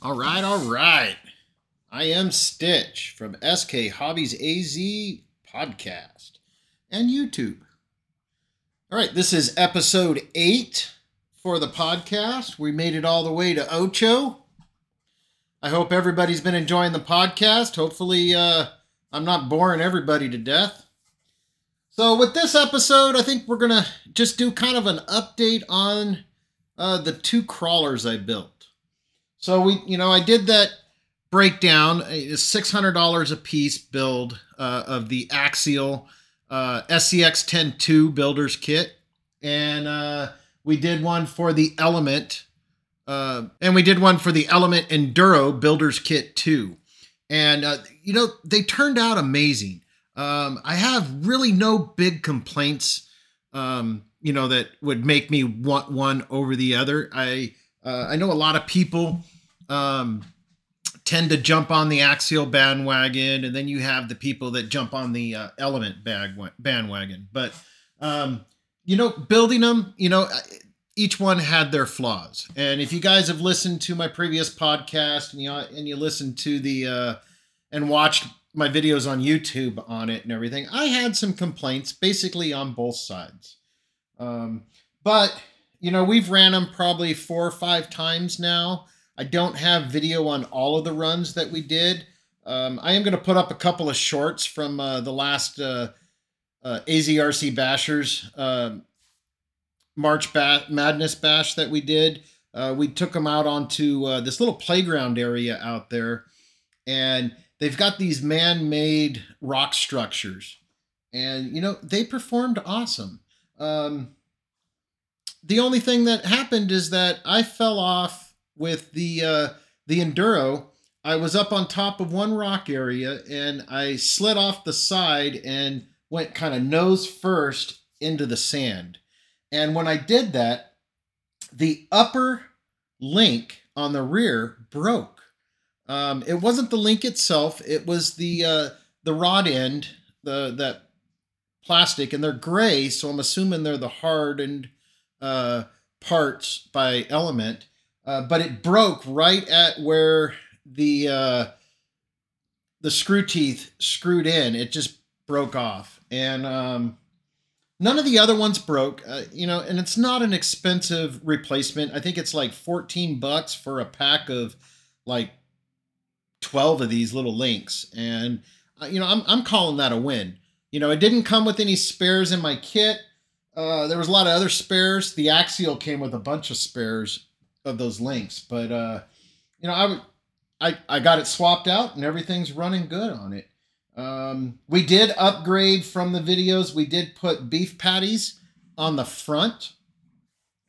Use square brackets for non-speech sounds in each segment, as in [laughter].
All right, all right. I am Stitch from SK Hobbies AZ podcast and YouTube. All right, this is episode eight for the podcast. We made it all the way to Ocho. I hope everybody's been enjoying the podcast. Hopefully, uh, I'm not boring everybody to death. So, with this episode, I think we're going to just do kind of an update on uh, the two crawlers I built. So we, you know, I did that breakdown, a six hundred dollars a piece build uh, of the Axial uh, SCX 10.2 builders kit, and uh, we did one for the Element, uh, and we did one for the Element Enduro builders kit too, and uh, you know they turned out amazing. Um, I have really no big complaints, um, you know, that would make me want one over the other. I uh, I know a lot of people um, tend to jump on the axial bandwagon, and then you have the people that jump on the uh, element bandwagon. But um, you know, building them, you know, each one had their flaws. And if you guys have listened to my previous podcast and you and you listened to the uh, and watched my videos on YouTube on it and everything, I had some complaints basically on both sides. Um, but you know, we've ran them probably four or five times now. I don't have video on all of the runs that we did. Um, I am going to put up a couple of shorts from uh, the last uh, uh, AZRC Bashers um, March ba- Madness Bash that we did. Uh, we took them out onto uh, this little playground area out there, and they've got these man-made rock structures, and you know they performed awesome. Um, the only thing that happened is that I fell off with the uh, the enduro. I was up on top of one rock area and I slid off the side and went kind of nose first into the sand. And when I did that, the upper link on the rear broke. Um, it wasn't the link itself; it was the uh, the rod end, the that plastic, and they're gray, so I'm assuming they're the hardened uh, parts by Element, uh, but it broke right at where the uh, the screw teeth screwed in. It just broke off, and um, none of the other ones broke. Uh, you know, and it's not an expensive replacement. I think it's like fourteen bucks for a pack of like twelve of these little links, and uh, you know, I'm I'm calling that a win. You know, it didn't come with any spares in my kit. Uh, there was a lot of other spares. The Axial came with a bunch of spares of those links, but uh, you know, I would, I I got it swapped out and everything's running good on it. Um, we did upgrade from the videos. We did put beef patties on the front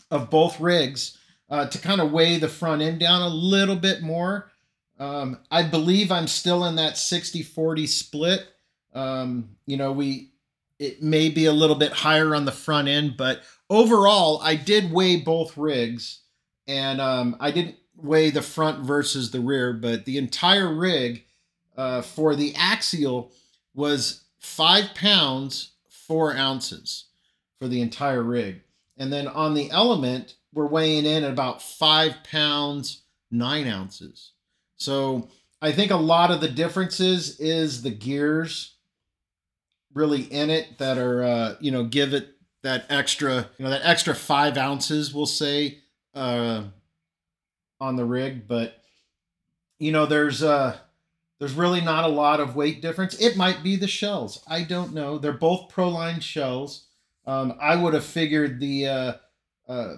of both rigs uh, to kind of weigh the front end down a little bit more. Um, I believe I'm still in that 60 40 split. Um, you know, we it may be a little bit higher on the front end, but overall, I did weigh both rigs, and um, I didn't weigh the front versus the rear, but the entire rig uh, for the axial was five pounds four ounces for the entire rig, and then on the element, we're weighing in at about five pounds nine ounces. So I think a lot of the differences is the gears really in it that are uh, you know give it that extra you know that extra five ounces we'll say uh, on the rig. But you know there's uh there's really not a lot of weight difference. It might be the shells. I don't know. They're both proline shells. Um, i would have figured the uh, uh,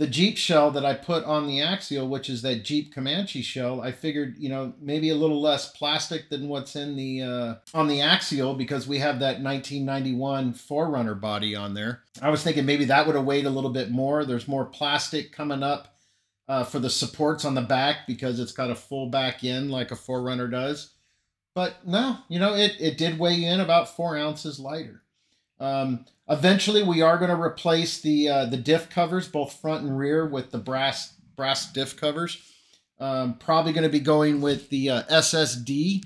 the Jeep shell that I put on the Axial, which is that Jeep Comanche shell, I figured, you know, maybe a little less plastic than what's in the uh, on the Axial because we have that 1991 4Runner body on there. I was thinking maybe that would have weighed a little bit more. There's more plastic coming up uh, for the supports on the back because it's got a full back end like a 4Runner does. But no, you know, it, it did weigh in about four ounces lighter. Um, eventually, we are going to replace the uh, the diff covers, both front and rear, with the brass brass diff covers. Um, probably going to be going with the uh, SSD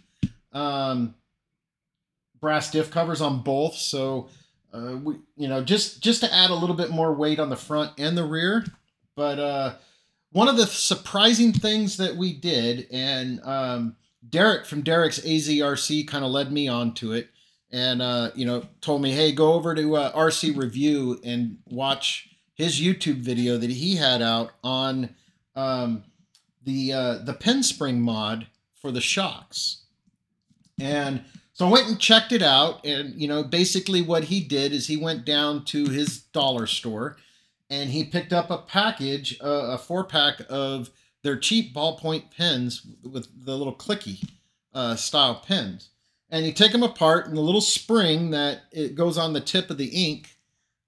um, brass diff covers on both. So, uh, we you know just just to add a little bit more weight on the front and the rear, but uh, one of the surprising things that we did, and um, Derrick from Derrick's AZRC kind of led me onto it, and uh, you know told me, hey, go over to uh, RC Review and watch his YouTube video that he had out on um, the uh, the pin spring mod for the shocks, and so I went and checked it out, and you know basically what he did is he went down to his dollar store, and he picked up a package, uh, a four pack of their cheap ballpoint pens with the little clicky uh, style pens, and you take them apart, and the little spring that it goes on the tip of the ink.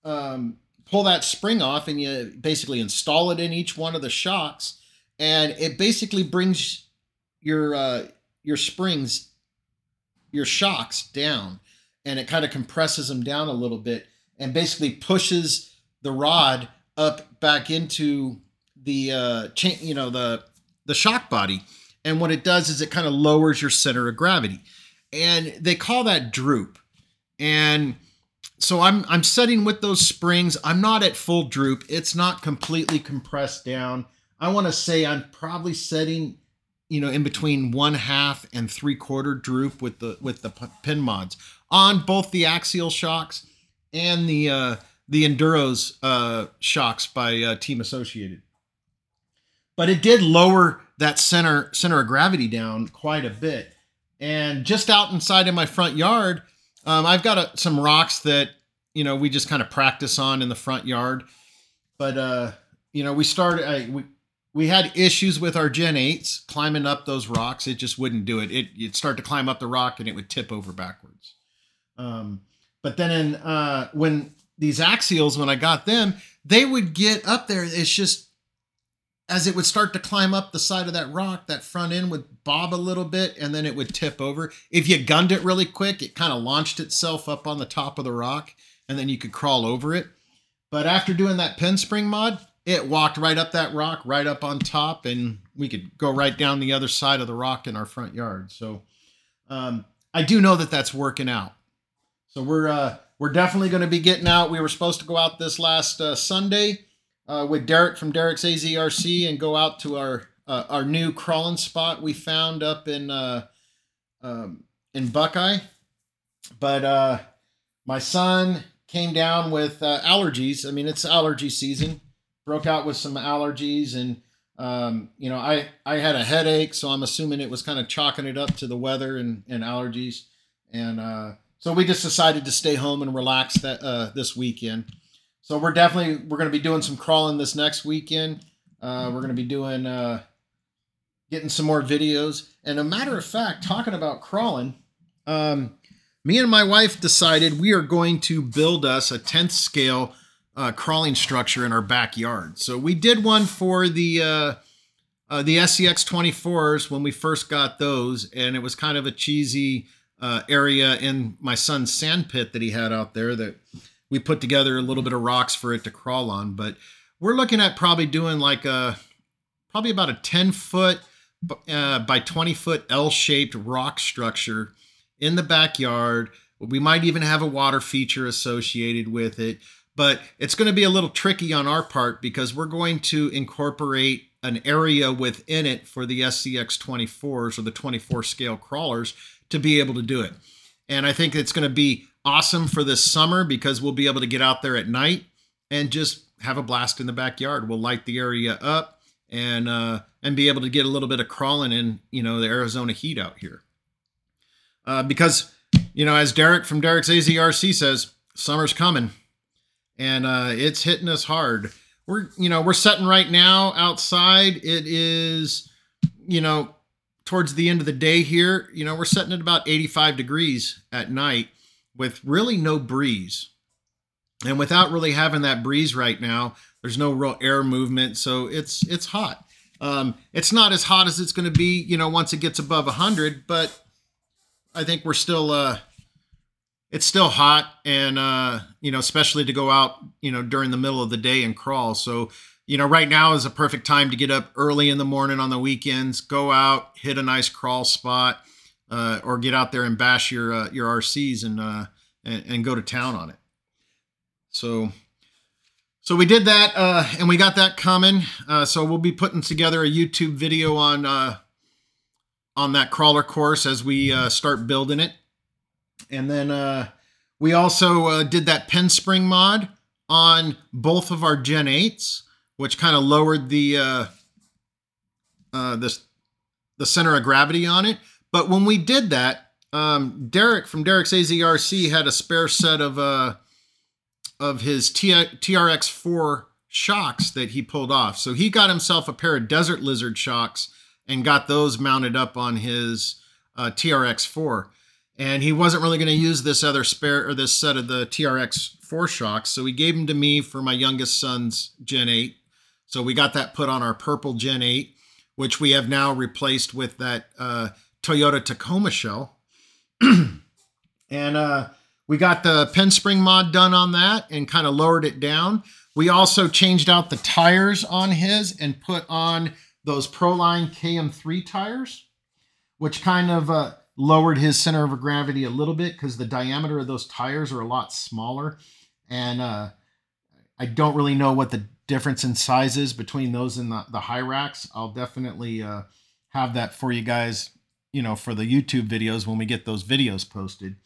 Um, pull that spring off and you basically install it in each one of the shocks and it basically brings your uh, your springs your shocks down and it kind of compresses them down a little bit and basically pushes the rod up back into the uh, chain you know the the shock body and what it does is it kind of lowers your center of gravity and they call that droop and so I'm I'm setting with those springs. I'm not at full droop. It's not completely compressed down. I want to say I'm probably setting, you know, in between one half and three quarter droop with the with the pin mods on both the axial shocks and the uh, the enduros uh, shocks by uh, Team Associated. But it did lower that center center of gravity down quite a bit. And just out inside in my front yard, um, I've got a, some rocks that you know we just kind of practice on in the front yard, but uh, you know we started I, we we had issues with our Gen 8s climbing up those rocks. It just wouldn't do it. It you'd start to climb up the rock and it would tip over backwards. Um, but then in, uh, when these axials, when I got them, they would get up there. It's just as it would start to climb up the side of that rock, that front end would bob a little bit and then it would tip over. If you gunned it really quick, it kind of launched itself up on the top of the rock and then you could crawl over it. But after doing that pin spring mod, it walked right up that rock, right up on top, and we could go right down the other side of the rock in our front yard. So um, I do know that that's working out. So we're uh, we're definitely going to be getting out. We were supposed to go out this last uh, Sunday uh, with Derrick from Derrick's AZRC and go out to our uh, our new crawling spot we found up in uh, um, in Buckeye. But uh, my son came down with uh, allergies. I mean, it's allergy season. Broke out with some allergies, and um, you know, I I had a headache, so I'm assuming it was kind of chalking it up to the weather and, and allergies. And uh, so we just decided to stay home and relax that this weekend. So we're definitely we're going to be doing some crawling this next weekend. Uh, we're going to be doing uh, getting some more videos. And a matter of fact, talking about crawling, um, me and my wife decided we are going to build us a 10th scale uh, crawling structure in our backyard. So we did one for the uh, uh, the SCX 24s when we first got those, and it was kind of a cheesy uh, area in my son's sand pit that he had out there that we put together a little bit of rocks for it to crawl on. But we're looking at probably doing like a probably about a 10 foot uh, by 20 foot L shaped rock structure in the backyard. We might even have a water feature associated with it, but it's going to be a little tricky on our part because we're going to incorporate an area within it for the SCX 24s or the 24 scale crawlers to be able to do it. And I think it's going to be awesome for this summer because we'll be able to get out there at night and just have a blast in the backyard. We'll light the area up and uh, and be able to get a little bit of crawling in you know the Arizona heat out here. Uh, because you know, as Derrick from Derrick's AZRC says, summer's coming, and uh, it's hitting us hard. We're you know we're setting right now outside. It is you know towards the end of the day here. You know we're setting at about 85 degrees at night with really no breeze. And without really having that breeze right now, there's no real air movement, so it's it's hot. Um, it's not as hot as it's going to be, you know, once it gets above 100, but I think we're still uh, it's still hot, and uh, you know, especially to go out, you know, during the middle of the day and crawl. So you know, right now is a perfect time to get up early in the morning on the weekends, go out, hit a nice crawl spot uh, or get out there and bash your uh, your RCs and, uh, and and go to town on it. So So we did that, uh, and we got that coming. Uh, so we'll be putting together a YouTube video on uh, on that crawler course as we start building it. And then we also did that pen spring mod on both of our Gen 8s, which kind of lowered the uh, uh, the center of gravity on it. But when we did that, um, Derrick from Derrick's AZRC had a spare set of uh, of his T- TRX4 shocks that he pulled off. So he got himself a pair of Desert Lizard shocks and got those mounted up on his uh, TRX4. And he wasn't really going to use this other spare or this set of the TRX4 shocks, so he gave them to me for my youngest son's Gen 8. So we got that put on our purple Gen 8, which we have now replaced with that uh, Toyota Tacoma shell. [clears throat] and uh, we got the pin spring mod done on that and kind of lowered it down. We also changed out the tires on his and put on those Proline KM3 tires, which kind of uh, lowered his center of gravity a little bit because the diameter of those tires are a lot smaller. And uh, I don't really know what the difference in sizes between those and the, the Hyrax. I'll definitely uh, have that for you guys, you know, for the YouTube videos when we get those videos posted.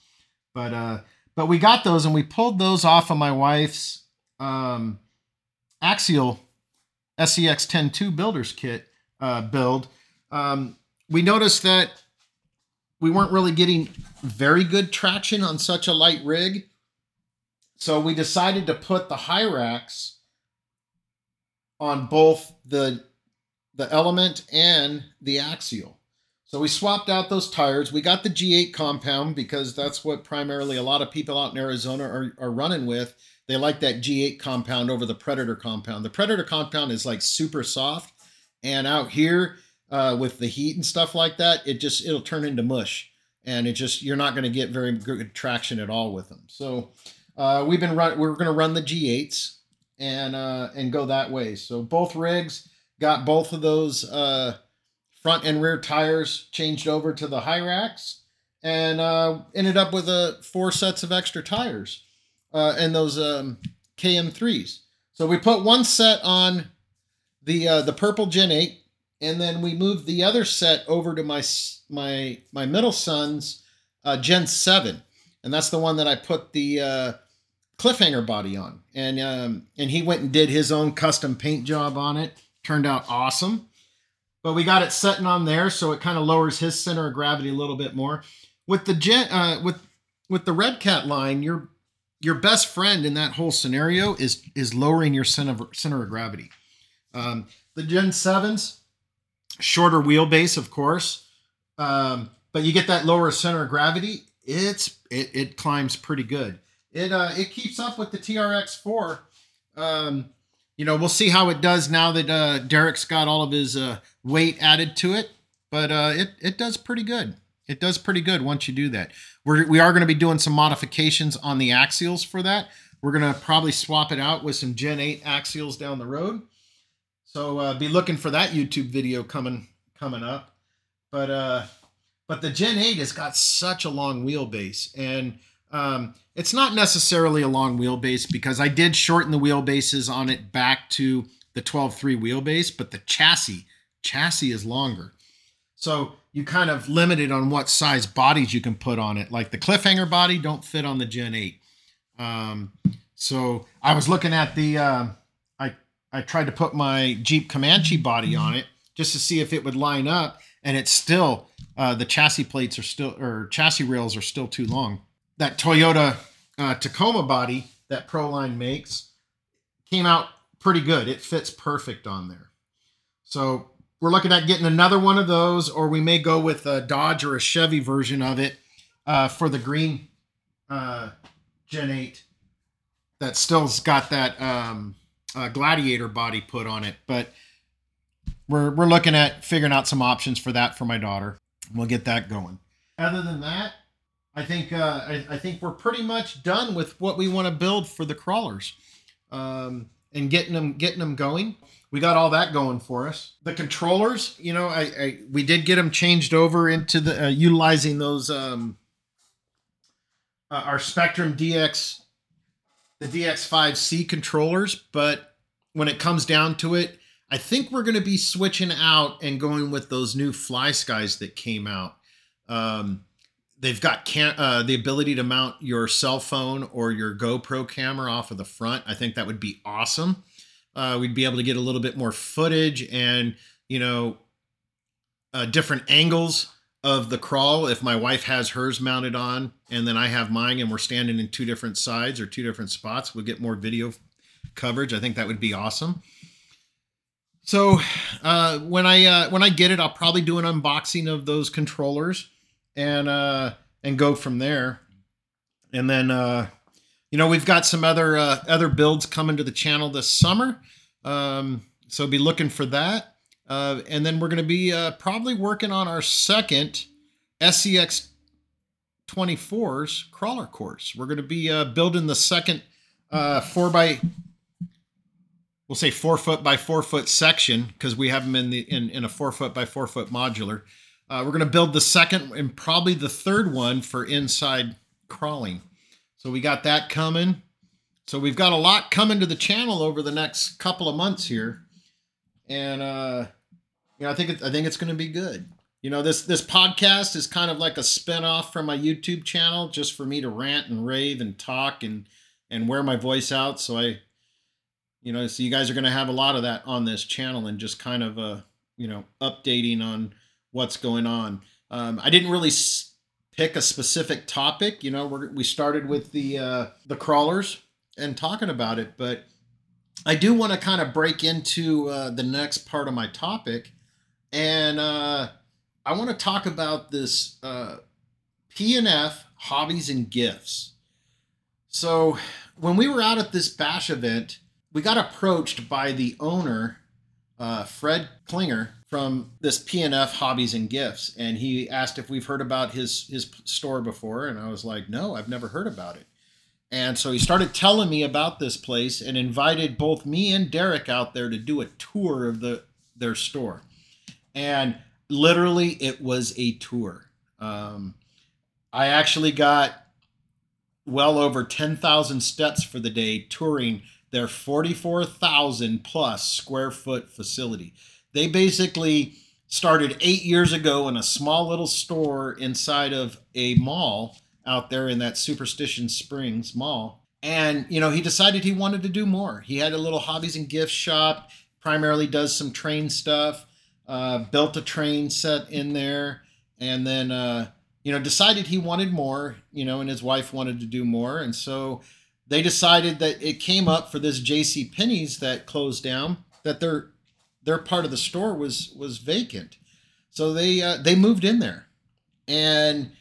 But uh, but we got those and we pulled those off of my wife's um, axial SCX 10.2 builders kit uh, build. Um, we noticed that we weren't really getting very good traction on such a light rig. So we decided to put the Hyrax on both the the element and the axial. So we swapped out those tires. We got the G8 compound because that's what primarily a lot of people out in Arizona are, are running with. They like that G8 compound over the Predator compound. The Predator compound is like super soft. And out here uh, with the heat and stuff like that, it just, it'll turn into mush. And it just, you're not going to get very good traction at all with them. So uh, we've been run, we're going to run the G8s and, uh, and go that way. So both rigs got both of those, uh, front and rear tires changed over to the Hyrax and uh, ended up with uh, four sets of extra tires uh, and those um, KM3s. So we put one set on the uh, the purple Gen 8 and then we moved the other set over to my my my middle son's uh, Gen 7 and that's the one that I put the uh, cliffhanger body on. And um, and he went and did his own custom paint job on it. Turned out awesome but we got it setting on there, so it kind of lowers his center of gravity a little bit more. With the gen, uh, with with the Redcat line, your your best friend in that whole scenario is is lowering your center of, center of gravity. Um, the Gen Sevens, shorter wheelbase, of course, um, but you get that lower center of gravity. It's it, it climbs pretty good. It uh, it keeps up with the TRX four. Um, you know, we'll see how it does now that uh, Derrick's got all of his uh, weight added to it. But uh, it it does pretty good. It does pretty good once you do that. We're we are going to be doing some modifications on the axials for that. We're going to probably swap it out with some Gen 8 axials down the road. So uh, be looking for that YouTube video coming coming up. But uh, but the Gen 8 has got such a long wheelbase and um, it's not necessarily a long wheelbase because I did shorten the wheelbases on it back to the 12.3 wheelbase, but the chassis chassis is longer. So you kind of limited on what size bodies you can put on it. Like the cliffhanger body don't fit on the Gen 8. Um, so I was looking at the uh, I I tried to put my Jeep Comanche body on it just to see if it would line up, and it's still uh, the chassis plates are still or chassis rails are still too long that Toyota uh, Tacoma body that Proline makes came out pretty good. It fits perfect on there. So we're looking at getting another one of those, or we may go with a Dodge or a Chevy version of it uh, for the green uh, Gen 8 that still's got that um, uh, Gladiator body put on it. But we're, we're looking at figuring out some options for that for my daughter. We'll get that going. Other than that, I think uh, I, I, think we're pretty much done with what we want to build for the crawlers, um, and getting them getting them going. We got all that going for us. The controllers, you know, I, I we did get them changed over into the uh, utilizing those um, uh, our Spektrum DX the DX5C controllers, but when it comes down to it, I think we're going to be switching out and going with those new FlySkys that came out. Um, they've got can- uh, the ability to mount your cell phone or your GoPro camera off of the front. I think that would be awesome. Uh, we'd be able to get a little bit more footage and you know uh, different angles of the crawl if my wife has hers mounted on and then I have mine and we're standing in two different sides or two different spots, we'll get more video coverage. I think that would be awesome. So uh, when I uh, when I get it, I'll probably do an unboxing of those controllers and uh, and go from there. And then uh, you know we've got some other uh, other builds coming to the channel this summer, um, so be looking for that. Uh, and then we're going to be uh, probably working on our second SCX 24's crawler course. We're going to be uh, building the second uh, four by, we'll say four foot by four foot section because we have them in the in, in a four foot by four foot modular. Uh, we're going to build the second and probably the third one for inside crawling. So we got that coming. So we've got a lot coming to the channel over the next couple of months here, and uh, you know, I think it, I think it's going to be good. You know, this this podcast is kind of like a spinoff from my YouTube channel, just for me to rant and rave and talk and and wear my voice out. So I, you know, so you guys are going to have a lot of that on this channel and just kind of uh, you know, updating on what's going on. Um, I didn't really s- pick a specific topic. You know, we we started with the uh, the crawlers and talking about it, but I do want to kind of break into uh, the next part of my topic and uh, I want to talk about this uh, P&F hobbies and gifts. So when we were out at this bash event, we got approached by the owner, uh, Fred Klinger, from this P&F Hobbies and Gifts, and he asked if we've heard about his his store before, and I was like, no, I've never heard about it. And so he started telling me about this place and invited both me and Derrick out there to do a tour of the their store and literally it was a tour. Um, I actually got well over 10,000 steps for the day touring their 44,000 plus square foot facility. They basically started eight years ago in a small little store inside of a mall out there in that Superstition Springs mall. And, you know, he decided he wanted to do more. He had a little hobbies and gift shop, primarily does some train stuff uh, built a train set in there, and then uh, you know decided he wanted more. You know, and his wife wanted to do more, and so they decided that it came up for this J.C. Penney's that closed down that their their part of the store was was vacant, so they uh, they moved in there, and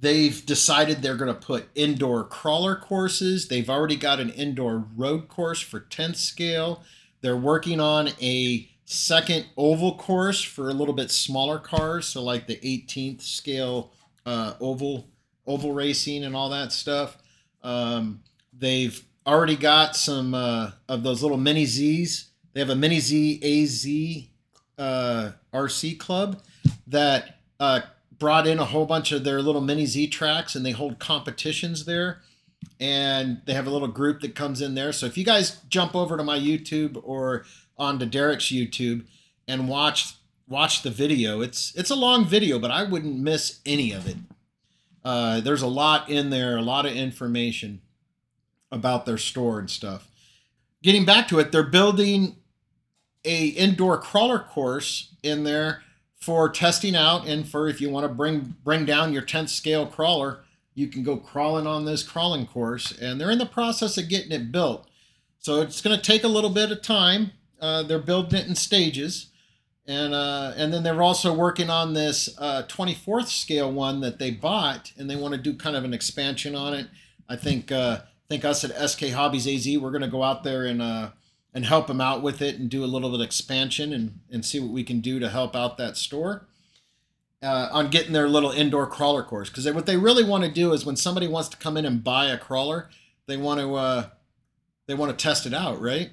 they've decided they're going to put indoor crawler courses. They've already got an indoor road course for 10th scale. They're working on a second oval course for a little bit smaller cars, so like the 18th scale uh, oval oval racing and all that stuff. Um, they've already got some uh, of those little mini Z's. They have a mini Z AZ uh, RC club that uh, brought in a whole bunch of their little mini Z tracks, and they hold competitions there. And they have a little group that comes in there. So if you guys jump over to my YouTube or onto Derrick's YouTube and watch watch the video. It's it's a long video, but I wouldn't miss any of it. Uh, there's a lot in there, a lot of information about their store and stuff. Getting back to it, they're building a indoor crawler course in there for testing out and for if you want to bring bring down your 10th scale crawler, you can go crawling on this crawling course and they're in the process of getting it built. So it's going to take a little bit of time uh, they're building it in stages, and uh, and then they're also working on this uh, 24th scale one that they bought, and they want to do kind of an expansion on it. I think uh, I think us at SK Hobbies AZ we're going to go out there and uh, and help them out with it and do a little bit of expansion and and see what we can do to help out that store. Uh, on getting their little indoor crawler course because what they really want to do is when somebody wants to come in and buy a crawler, they want to uh, they want to test it out, right?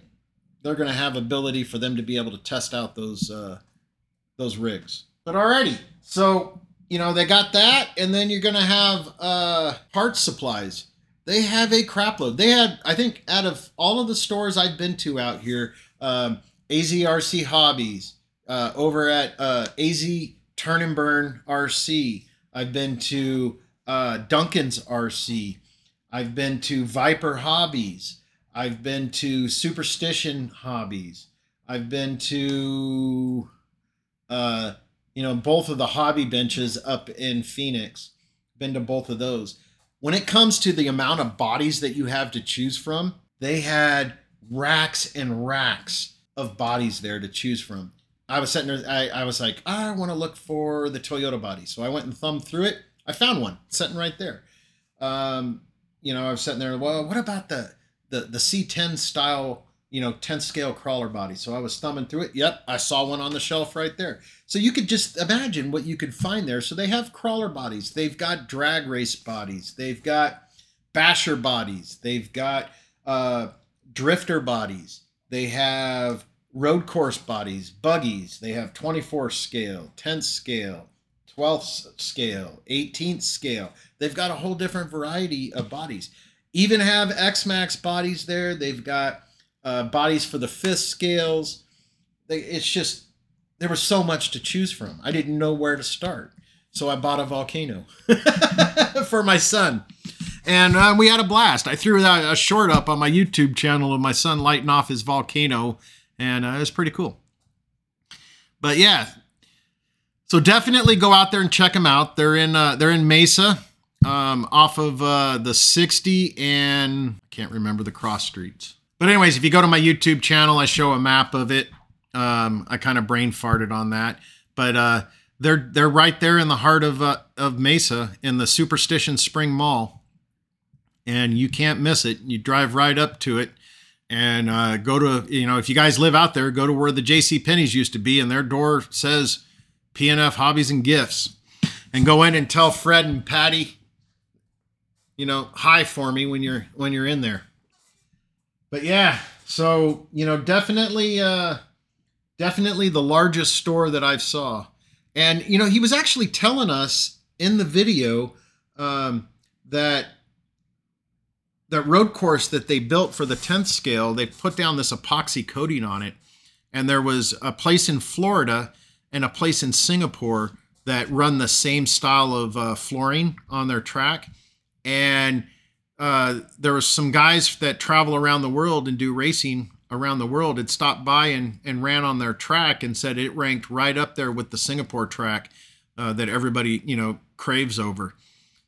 they're going to have ability for them to be able to test out those uh, those rigs. But alrighty, so you know they got that, and then you're going to have uh, parts supplies. They have a crapload. They had, I think, out of all of the stores I've been to out here, um, AZRC Hobbies, uh, over at uh, AZ Turn and Burn RC. I've been to uh, Duncan's RC. I've been to Viper Hobbies. I've been to Superstition Hobbies. I've been to, uh, you know, both of the hobby benches up in Phoenix. Been to both of those. When it comes to the amount of bodies that you have to choose from, they had racks and racks of bodies there to choose from. I was sitting there, I, I was like, I want to look for the Toyota body. So I went and thumbed through it. I found one sitting right there. Um, you know, I was sitting there, well, what about the the the C10 style, you know, 10 scale crawler body? So I was thumbing through it. Yep, I saw one on the shelf right there. So you could just imagine what you could find there. So they have crawler bodies, they've got drag race bodies, they've got basher bodies, they've got uh, drifter bodies, they have road course bodies, buggies, they have 24 scale, 10 scale, 12th scale, 18th scale. They've got a whole different variety of bodies. Even have X Max bodies there. They've got uh, bodies for the fifth scales. It's just, there was so much to choose from. I didn't know where to start. So I bought a volcano [laughs] for my son. And uh, we had a blast. I threw a short up on my YouTube channel of my son lighting off his volcano, and uh, it was pretty cool. But yeah, so definitely go out there and check them out. They're in uh, they're in Mesa, um, off of uh, the 60 and I can't remember the cross streets. But anyways, if you go to my YouTube channel, I show a map of it. Um, I kind of brain farted on that, but uh, they're they're right there in the heart of uh, of Mesa in the Superstition Spring Mall, and you can't miss it. You drive right up to it and uh, go to you know if you guys live out there, go to where the J.C. Penney's used to be, and their door says P&F Hobbies and Gifts, and go in and tell Fred and Patty, you know, hi for me when you're when you're in there. But yeah, so you know, definitely, uh, definitely the largest store that I've saw, and you know, he was actually telling us in the video um, that that road course that they built for the 10th scale, they put down this epoxy coating on it. And there was a place in Florida and a place in Singapore that run the same style of uh, flooring on their track. And uh, there was some guys that travel around the world and do racing around the world had stopped by and, and ran on their track and said it ranked right up there with the Singapore track uh, that everybody, you know, craves over.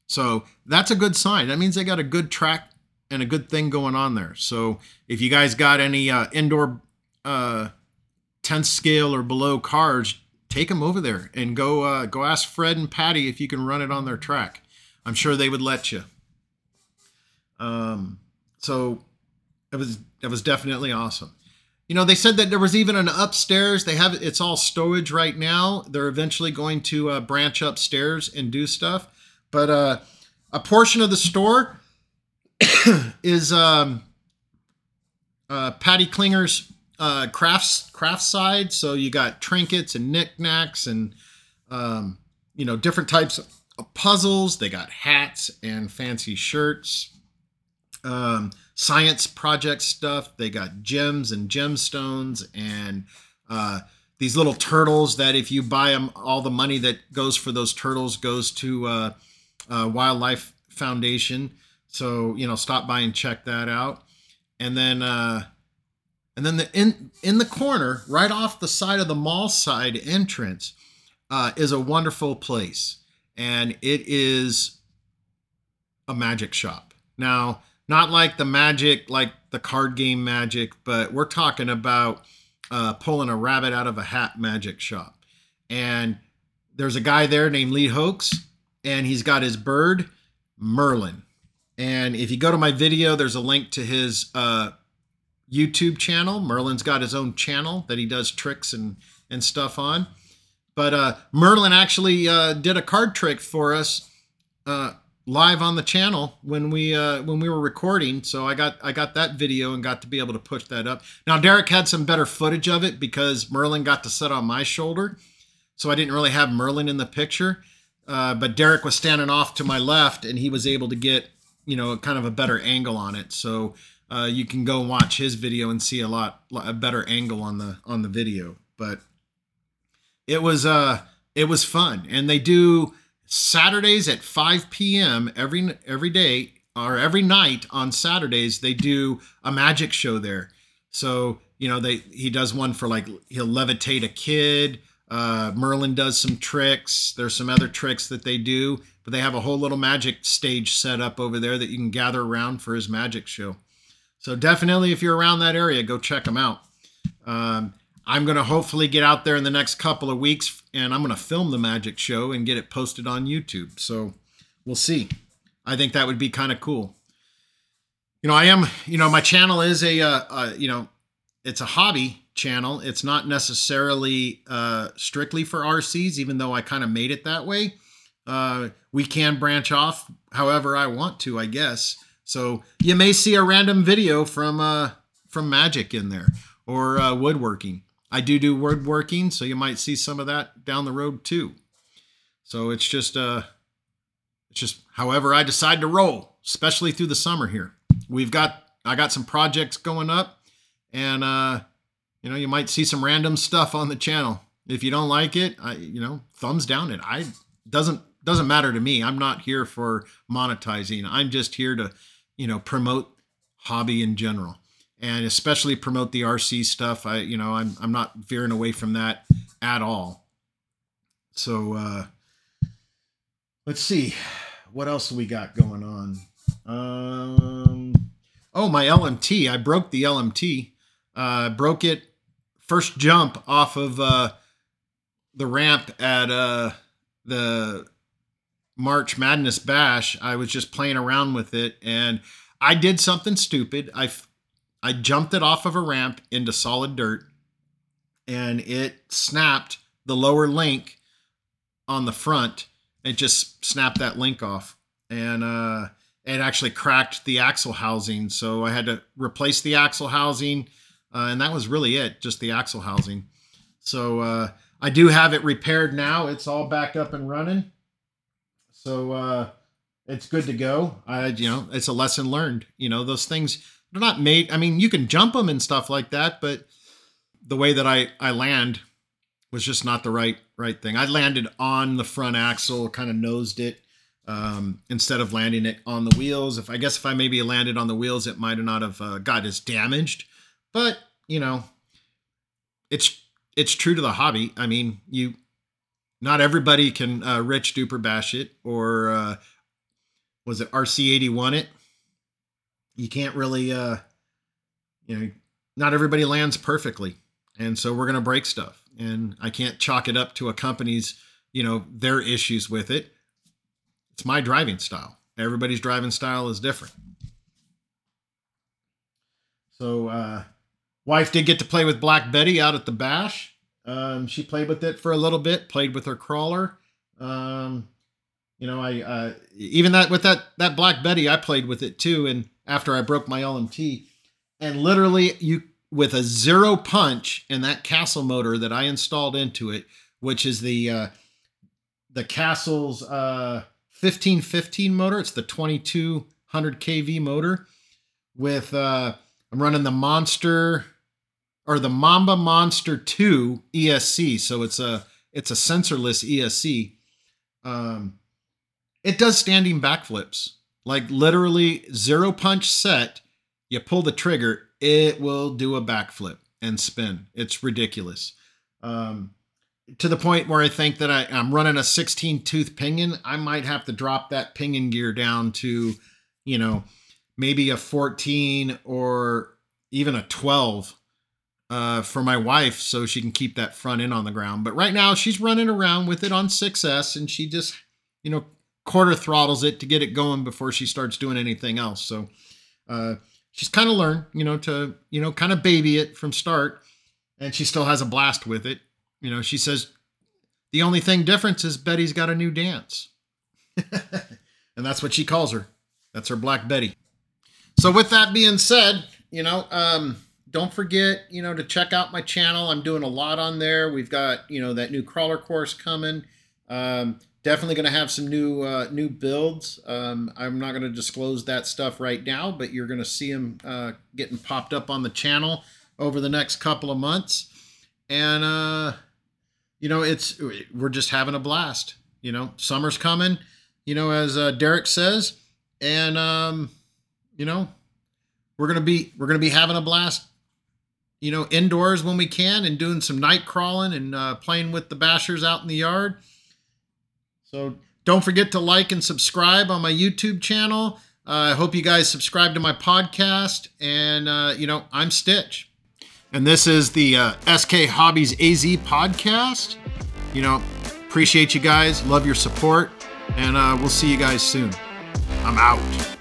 So that's a good sign. That means they got a good track and a good thing going on there. So if you guys got any uh, indoor uh, 10th scale or below cars, take them over there and go uh, go ask Fred and Patty if you can run it on their track. I'm sure they would let you. Um, so it was it was definitely awesome. You know, they said that there was even an upstairs. They have it's all stowage right now. They're eventually going to uh, branch upstairs and do stuff, but uh, a portion of the store [coughs] is um, uh, Patty Klinger's uh, crafts craft side. So you got trinkets and knickknacks and um, you know different types of puzzles. They got hats and fancy shirts. Um, science project stuff. They got gems and gemstones and uh, these little turtles that if you buy them, all the money that goes for those turtles goes to uh, uh, Wildlife Foundation. So you know, stop by and check that out. And then uh, and then the in in the corner, right off the side of the mall side entrance, uh, is a wonderful place, and it is a magic shop. Now, not like the magic, like the card game magic, but we're talking about uh, pulling a rabbit out of a hat magic shop. And there's a guy there named Lee Hoax, and he's got his bird Merlin. And if you go to my video, there's a link to his uh, YouTube channel. Merlin's got his own channel that he does tricks and and stuff on. But uh, Merlin actually uh, did a card trick for us uh, live on the channel when we uh, when we were recording. So I got I got that video and got to be able to push that up. Now Derrick had some better footage of it because Merlin got to sit on my shoulder, so I didn't really have Merlin in the picture. Uh, but Derrick was standing off to my left, and he was able to get you know kind of a better angle on it. So uh, you can go watch his video and see a lot a better angle on the on the video. But it was uh it was fun, and they do Saturdays at 5 p.m. every every day or every night on Saturdays. They do a magic show there. So you know they he does one for like he'll levitate a kid. Uh, Merlin does some tricks. There's some other tricks that they do, but they have a whole little magic stage set up over there that you can gather around for his magic show. So definitely, if you're around that area, go check them out. Um, I'm going to hopefully get out there in the next couple of weeks and I'm going to film the magic show and get it posted on YouTube. So we'll see. I think that would be kind of cool. You know, I am, you know, my channel is a, uh, uh, you know, it's a hobby channel. It's not necessarily uh, strictly for RCs, even though I kind of made it that way. Uh, we can branch off however I want to, I guess. So you may see a random video from uh, from Magic in there or uh, woodworking. I do do woodworking, so you might see some of that down the road too. So it's just uh it's just however I decide to roll, especially through the summer here. We've got I got some projects going up and uh you know, you might see some random stuff on the channel. If you don't like it, I you know, thumbs down it. I doesn't doesn't matter to me. I'm not here for monetizing. I'm just here to, you know, promote hobby in general and especially promote the RC stuff. I, you know, I'm I'm not veering away from that at all. So uh, let's see, what else we got going on? Um, oh, my LMT. I broke the LMT. Uh, broke it first jump off of uh, the ramp at uh, the March Madness Bash. I was just playing around with it and I did something stupid. I I jumped it off of a ramp into solid dirt and it snapped the lower link on the front. It just snapped that link off. And uh, it actually cracked the axle housing. So I had to replace the axle housing. Uh, and that was really it, just the axle housing. So uh, I do have it repaired now. It's all back up and running. So uh, it's good to go. I, you know, it's a lesson learned. You know, those things they're not made. I mean, you can jump them and stuff like that, but the way that I I land was just not the right right thing. I landed on the front axle, kind of nosed it um, instead of landing it on the wheels. If I guess if I maybe landed on the wheels, it might not have uh, got as damaged. But you know, it's it's true to the hobby. I mean, you not everybody can uh, rich duper bash it or uh, was it RC81 it? You can't really uh you know not everybody lands perfectly. And so we're going to break stuff. And i can't chalk it up to a company's you know their issues with it. It's my driving style. Everybody's driving style is different. So uh wife did get to play with black betty out at the bash. Um she played with it for a little bit played with her crawler. Um you know i uh even that with that that black betty i played with it too. And after I broke my LMT. And literally, you with a zero punch and that Castle motor that I installed into it, which is the uh, the Castle's uh, 1515 motor. It's the 2200 kV motor with uh, I'm running the Monster or the Mamba Monster 2 ESC. So it's a it's a sensorless ESC. Um, it does standing backflips like literally zero punch set, you pull the trigger, it will do a backflip and spin. It's ridiculous. Um, to the point where I think that I, I'm running a 16 tooth pinion. I might have to drop that pinion gear down to, you know, maybe a 14 or even a 12 uh, for my wife so she can keep that front end on the ground. But right now she's running around with it on 6S and she just, you know, quarter throttles it to get it going before she starts doing anything else. So uh, she's kind of learned, you know, to you know kind of baby it from start, and she still has a blast with it. You know, she says the only thing difference is Betty's got a new dance, [laughs] and that's what she calls her. That's her Black Betty. So with that being said, you know. Um, don't forget, you know, to check out my channel. I'm doing a lot on there. We've got, you know, that new crawler course coming. Um, definitely going to have some new uh, new builds. Um, I'm not going to disclose that stuff right now, but you're going to see them uh, getting popped up on the channel over the next couple of months. And uh, you know, it's we're just having a blast. You know, summer's coming. You know, as uh, Derrick says, and um, you know, we're gonna be we're gonna be having a blast you know, indoors when we can and doing some night crawling and uh, playing with the bashers out in the yard. So don't forget to like and subscribe on my YouTube channel. Uh, I hope you guys subscribe to my podcast. And, uh, you know, I'm Stitch. And this is the uh, SK Hobbies AZ podcast. You know, appreciate you guys. Love your support. And uh, we'll see you guys soon. I'm out.